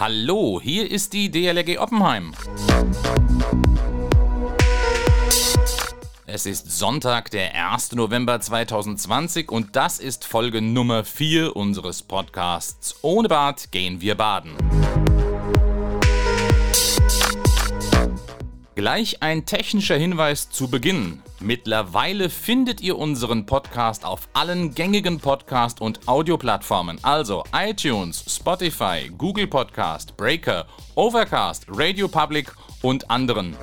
Hallo, hier ist die DLRG Oppenheim. Es ist Sonntag, der 1. November 2020 und das ist Folge Nummer 4 unseres Podcasts Ohne Bad gehen wir baden. Gleich ein technischer Hinweis zu Beginn. Mittlerweile findet ihr unseren Podcast auf allen gängigen Podcast- und Audioplattformen, also iTunes, Spotify, Google Podcast, Breaker, Overcast, Radio Public und anderen.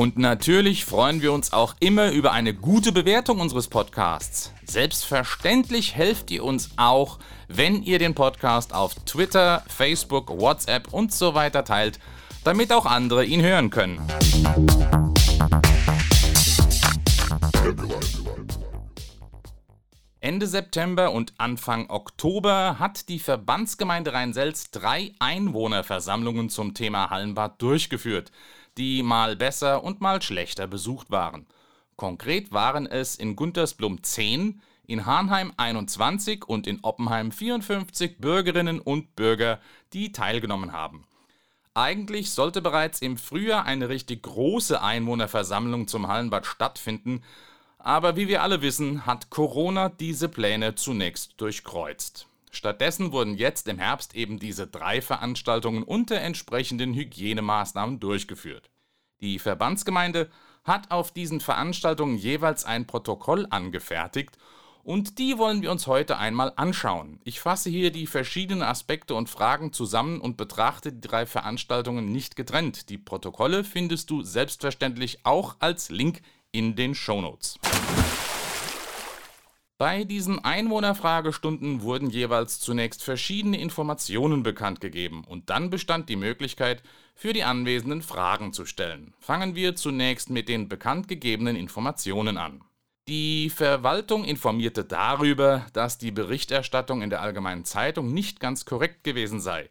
Und natürlich freuen wir uns auch immer über eine gute Bewertung unseres Podcasts. Selbstverständlich helft ihr uns auch, wenn ihr den Podcast auf Twitter, Facebook, WhatsApp und so weiter teilt, damit auch andere ihn hören können. Ende September und Anfang Oktober hat die Verbandsgemeinde Rhein-Selz drei Einwohnerversammlungen zum Thema Hallenbad durchgeführt die mal besser und mal schlechter besucht waren. Konkret waren es in Guntersblum 10, in Hahnheim 21 und in Oppenheim 54 Bürgerinnen und Bürger, die teilgenommen haben. Eigentlich sollte bereits im Frühjahr eine richtig große Einwohnerversammlung zum Hallenbad stattfinden, aber wie wir alle wissen, hat Corona diese Pläne zunächst durchkreuzt. Stattdessen wurden jetzt im Herbst eben diese drei Veranstaltungen unter entsprechenden Hygienemaßnahmen durchgeführt. Die Verbandsgemeinde hat auf diesen Veranstaltungen jeweils ein Protokoll angefertigt und die wollen wir uns heute einmal anschauen. Ich fasse hier die verschiedenen Aspekte und Fragen zusammen und betrachte die drei Veranstaltungen nicht getrennt. Die Protokolle findest du selbstverständlich auch als Link in den Shownotes. Bei diesen Einwohnerfragestunden wurden jeweils zunächst verschiedene Informationen bekannt gegeben und dann bestand die Möglichkeit, für die Anwesenden Fragen zu stellen. Fangen wir zunächst mit den bekannt gegebenen Informationen an. Die Verwaltung informierte darüber, dass die Berichterstattung in der Allgemeinen Zeitung nicht ganz korrekt gewesen sei.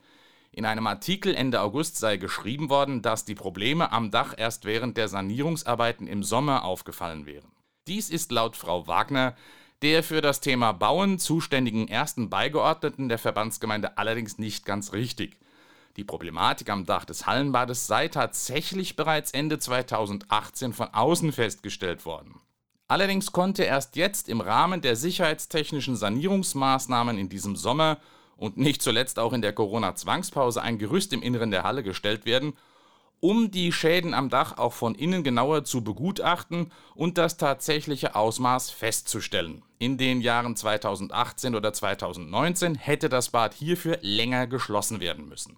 In einem Artikel Ende August sei geschrieben worden, dass die Probleme am Dach erst während der Sanierungsarbeiten im Sommer aufgefallen wären. Dies ist laut Frau Wagner der für das Thema Bauen zuständigen ersten Beigeordneten der Verbandsgemeinde allerdings nicht ganz richtig. Die Problematik am Dach des Hallenbades sei tatsächlich bereits Ende 2018 von außen festgestellt worden. Allerdings konnte erst jetzt im Rahmen der sicherheitstechnischen Sanierungsmaßnahmen in diesem Sommer und nicht zuletzt auch in der Corona-Zwangspause ein Gerüst im Inneren der Halle gestellt werden um die Schäden am Dach auch von innen genauer zu begutachten und das tatsächliche Ausmaß festzustellen. In den Jahren 2018 oder 2019 hätte das Bad hierfür länger geschlossen werden müssen.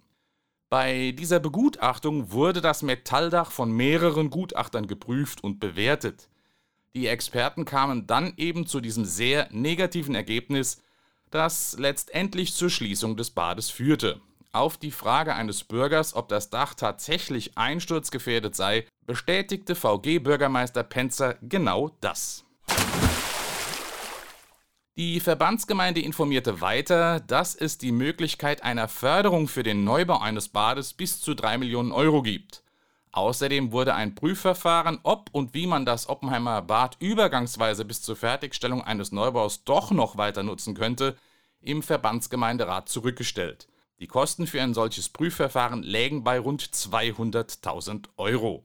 Bei dieser Begutachtung wurde das Metalldach von mehreren Gutachtern geprüft und bewertet. Die Experten kamen dann eben zu diesem sehr negativen Ergebnis, das letztendlich zur Schließung des Bades führte. Auf die Frage eines Bürgers, ob das Dach tatsächlich einsturzgefährdet sei, bestätigte VG-Bürgermeister Penzer genau das. Die Verbandsgemeinde informierte weiter, dass es die Möglichkeit einer Förderung für den Neubau eines Bades bis zu 3 Millionen Euro gibt. Außerdem wurde ein Prüfverfahren, ob und wie man das Oppenheimer Bad übergangsweise bis zur Fertigstellung eines Neubaus doch noch weiter nutzen könnte, im Verbandsgemeinderat zurückgestellt. Die Kosten für ein solches Prüfverfahren lägen bei rund 200.000 Euro.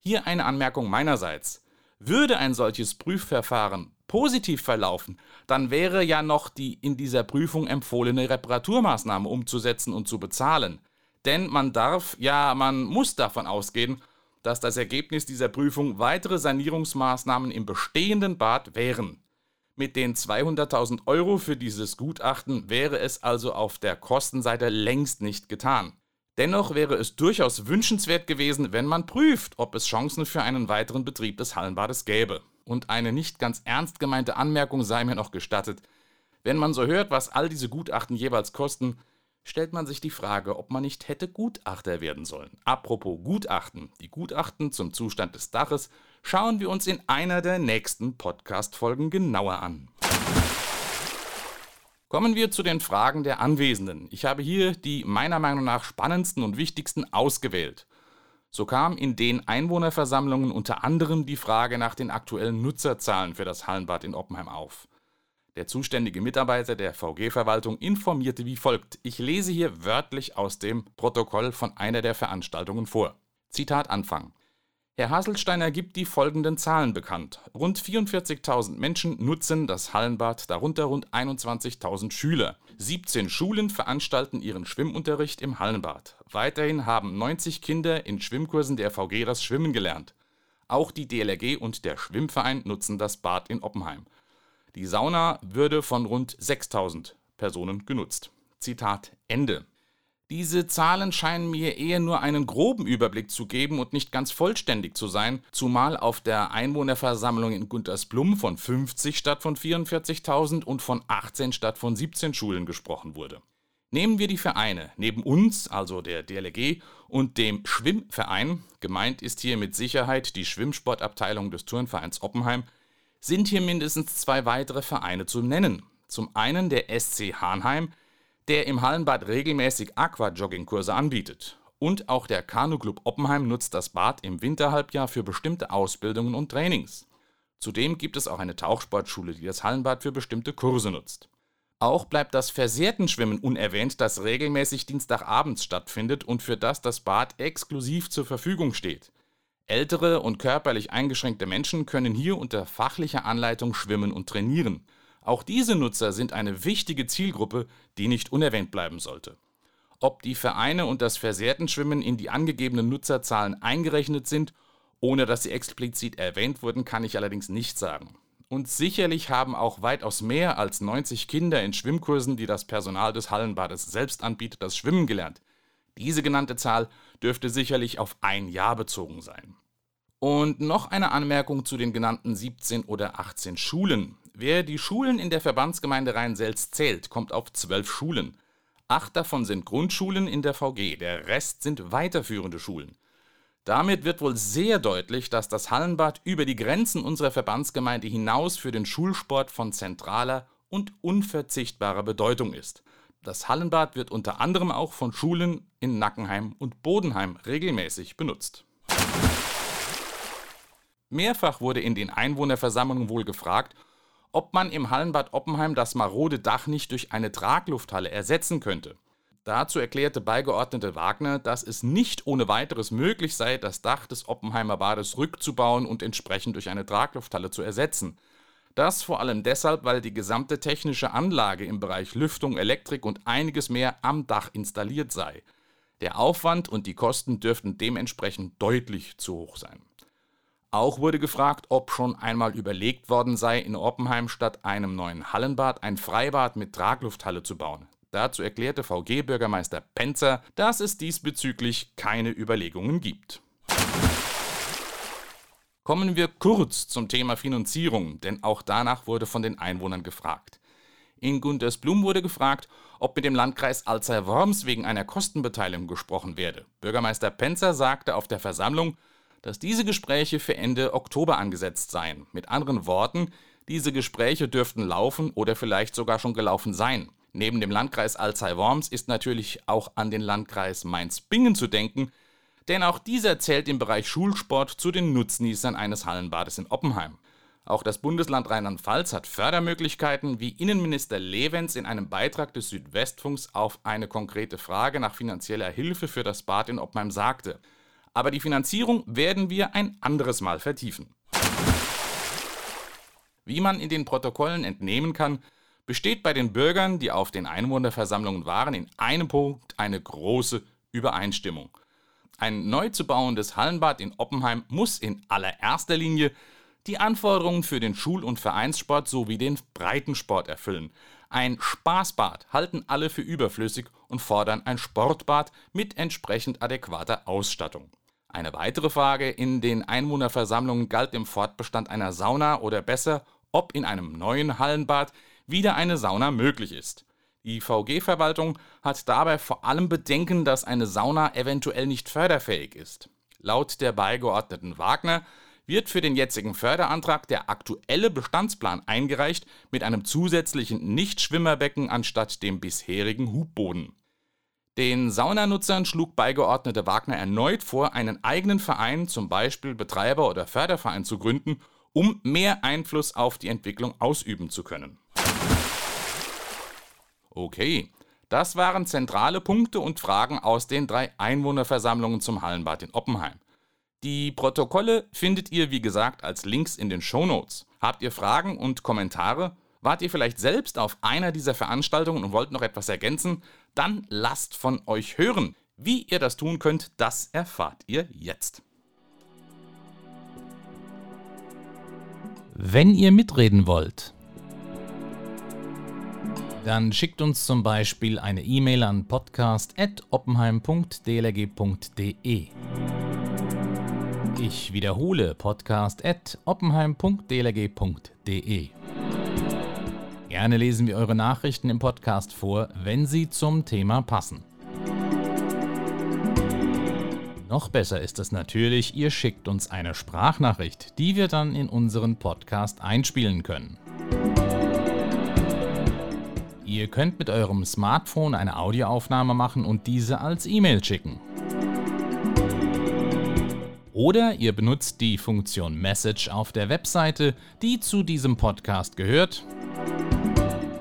Hier eine Anmerkung meinerseits. Würde ein solches Prüfverfahren positiv verlaufen, dann wäre ja noch die in dieser Prüfung empfohlene Reparaturmaßnahme umzusetzen und zu bezahlen. Denn man darf, ja, man muss davon ausgehen, dass das Ergebnis dieser Prüfung weitere Sanierungsmaßnahmen im bestehenden Bad wären. Mit den 200.000 Euro für dieses Gutachten wäre es also auf der Kostenseite längst nicht getan. Dennoch wäre es durchaus wünschenswert gewesen, wenn man prüft, ob es Chancen für einen weiteren Betrieb des Hallenbades gäbe. Und eine nicht ganz ernst gemeinte Anmerkung sei mir noch gestattet. Wenn man so hört, was all diese Gutachten jeweils kosten, stellt man sich die Frage, ob man nicht hätte Gutachter werden sollen. Apropos Gutachten. Die Gutachten zum Zustand des Daches schauen wir uns in einer der nächsten Podcast-Folgen genauer an. Kommen wir zu den Fragen der Anwesenden. Ich habe hier die meiner Meinung nach spannendsten und wichtigsten ausgewählt. So kam in den Einwohnerversammlungen unter anderem die Frage nach den aktuellen Nutzerzahlen für das Hallenbad in Oppenheim auf. Der zuständige Mitarbeiter der VG-Verwaltung informierte wie folgt. Ich lese hier wörtlich aus dem Protokoll von einer der Veranstaltungen vor. Zitat Anfang. Herr Haselsteiner gibt die folgenden Zahlen bekannt. Rund 44.000 Menschen nutzen das Hallenbad, darunter rund 21.000 Schüler. 17 Schulen veranstalten ihren Schwimmunterricht im Hallenbad. Weiterhin haben 90 Kinder in Schwimmkursen der VG das Schwimmen gelernt. Auch die DLRG und der Schwimmverein nutzen das Bad in Oppenheim. Die Sauna würde von rund 6000 Personen genutzt. Zitat Ende. Diese Zahlen scheinen mir eher nur einen groben Überblick zu geben und nicht ganz vollständig zu sein, zumal auf der Einwohnerversammlung in Guntersblum von 50 statt von 44.000 und von 18 statt von 17 Schulen gesprochen wurde. Nehmen wir die Vereine. Neben uns, also der DLG und dem Schwimmverein, gemeint ist hier mit Sicherheit die Schwimmsportabteilung des Turnvereins Oppenheim, sind hier mindestens zwei weitere Vereine zu nennen. Zum einen der SC Hahnheim, der im Hallenbad regelmäßig Aquajoggingkurse anbietet. Und auch der Kanuclub Oppenheim nutzt das Bad im Winterhalbjahr für bestimmte Ausbildungen und Trainings. Zudem gibt es auch eine Tauchsportschule, die das Hallenbad für bestimmte Kurse nutzt. Auch bleibt das Versehrtenschwimmen unerwähnt, das regelmäßig Dienstagabends stattfindet und für das das Bad exklusiv zur Verfügung steht. Ältere und körperlich eingeschränkte Menschen können hier unter fachlicher Anleitung schwimmen und trainieren. Auch diese Nutzer sind eine wichtige Zielgruppe, die nicht unerwähnt bleiben sollte. Ob die Vereine und das Versehrtenschwimmen in die angegebenen Nutzerzahlen eingerechnet sind, ohne dass sie explizit erwähnt wurden, kann ich allerdings nicht sagen. Und sicherlich haben auch weitaus mehr als 90 Kinder in Schwimmkursen, die das Personal des Hallenbades selbst anbietet, das Schwimmen gelernt. Diese genannte Zahl dürfte sicherlich auf ein Jahr bezogen sein. Und noch eine Anmerkung zu den genannten 17 oder 18 Schulen. Wer die Schulen in der Verbandsgemeinde Rhein-Selz zählt, kommt auf 12 Schulen. Acht davon sind Grundschulen in der VG, der Rest sind weiterführende Schulen. Damit wird wohl sehr deutlich, dass das Hallenbad über die Grenzen unserer Verbandsgemeinde hinaus für den Schulsport von zentraler und unverzichtbarer Bedeutung ist. Das Hallenbad wird unter anderem auch von Schulen in Nackenheim und Bodenheim regelmäßig benutzt. Mehrfach wurde in den Einwohnerversammlungen wohl gefragt, ob man im Hallenbad Oppenheim das marode Dach nicht durch eine Traglufthalle ersetzen könnte. Dazu erklärte Beigeordnete Wagner, dass es nicht ohne weiteres möglich sei, das Dach des Oppenheimer Bades rückzubauen und entsprechend durch eine Traglufthalle zu ersetzen. Das vor allem deshalb, weil die gesamte technische Anlage im Bereich Lüftung, Elektrik und einiges mehr am Dach installiert sei. Der Aufwand und die Kosten dürften dementsprechend deutlich zu hoch sein. Auch wurde gefragt, ob schon einmal überlegt worden sei, in Oppenheim statt einem neuen Hallenbad ein Freibad mit Traglufthalle zu bauen. Dazu erklärte VG-Bürgermeister Penzer, dass es diesbezüglich keine Überlegungen gibt. Kommen wir kurz zum Thema Finanzierung, denn auch danach wurde von den Einwohnern gefragt. In Guntersblum wurde gefragt, ob mit dem Landkreis Alzey-Worms wegen einer Kostenbeteiligung gesprochen werde. Bürgermeister Penzer sagte auf der Versammlung, dass diese Gespräche für Ende Oktober angesetzt seien. Mit anderen Worten, diese Gespräche dürften laufen oder vielleicht sogar schon gelaufen sein. Neben dem Landkreis Alzey-Worms ist natürlich auch an den Landkreis Mainz-Bingen zu denken, denn auch dieser zählt im Bereich Schulsport zu den Nutznießern eines Hallenbades in Oppenheim. Auch das Bundesland Rheinland-Pfalz hat Fördermöglichkeiten, wie Innenminister Levens in einem Beitrag des Südwestfunks auf eine konkrete Frage nach finanzieller Hilfe für das Bad in Oppenheim sagte. Aber die Finanzierung werden wir ein anderes Mal vertiefen. Wie man in den Protokollen entnehmen kann, besteht bei den Bürgern, die auf den Einwohnerversammlungen waren, in einem Punkt eine große Übereinstimmung. Ein neu zu bauendes Hallenbad in Oppenheim muss in allererster Linie die Anforderungen für den Schul- und Vereinssport sowie den Breitensport erfüllen. Ein Spaßbad halten alle für überflüssig und fordern ein Sportbad mit entsprechend adäquater Ausstattung. Eine weitere Frage in den Einwohnerversammlungen galt dem Fortbestand einer Sauna oder besser, ob in einem neuen Hallenbad wieder eine Sauna möglich ist. Die VG-Verwaltung hat dabei vor allem Bedenken, dass eine Sauna eventuell nicht förderfähig ist. Laut der Beigeordneten Wagner wird für den jetzigen Förderantrag der aktuelle Bestandsplan eingereicht mit einem zusätzlichen Nichtschwimmerbecken anstatt dem bisherigen Hubboden. Den Saunanutzern schlug Beigeordnete Wagner erneut vor, einen eigenen Verein, zum Beispiel Betreiber- oder Förderverein, zu gründen, um mehr Einfluss auf die Entwicklung ausüben zu können. Okay, das waren zentrale Punkte und Fragen aus den drei Einwohnerversammlungen zum Hallenbad in Oppenheim. Die Protokolle findet ihr, wie gesagt, als Links in den Shownotes. Habt ihr Fragen und Kommentare? Wart ihr vielleicht selbst auf einer dieser Veranstaltungen und wollt noch etwas ergänzen? Dann lasst von euch hören. Wie ihr das tun könnt, das erfahrt ihr jetzt. Wenn ihr mitreden wollt, dann schickt uns zum Beispiel eine E-Mail an podcast.oppenheim.dlg.de. Ich wiederhole podcast.oppenheim.dlg.de. Gerne lesen wir eure Nachrichten im Podcast vor, wenn sie zum Thema passen. Noch besser ist es natürlich, ihr schickt uns eine Sprachnachricht, die wir dann in unseren Podcast einspielen können. Ihr könnt mit eurem Smartphone eine Audioaufnahme machen und diese als E-Mail schicken. Oder ihr benutzt die Funktion Message auf der Webseite, die zu diesem Podcast gehört.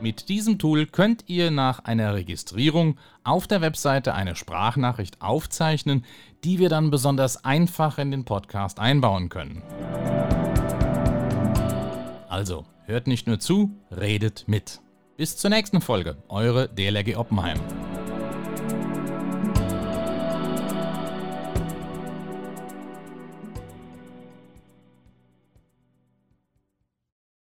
Mit diesem Tool könnt ihr nach einer Registrierung auf der Webseite eine Sprachnachricht aufzeichnen, die wir dann besonders einfach in den Podcast einbauen können. Also, hört nicht nur zu, redet mit. Bis zur nächsten Folge, eure DLRG Oppenheim.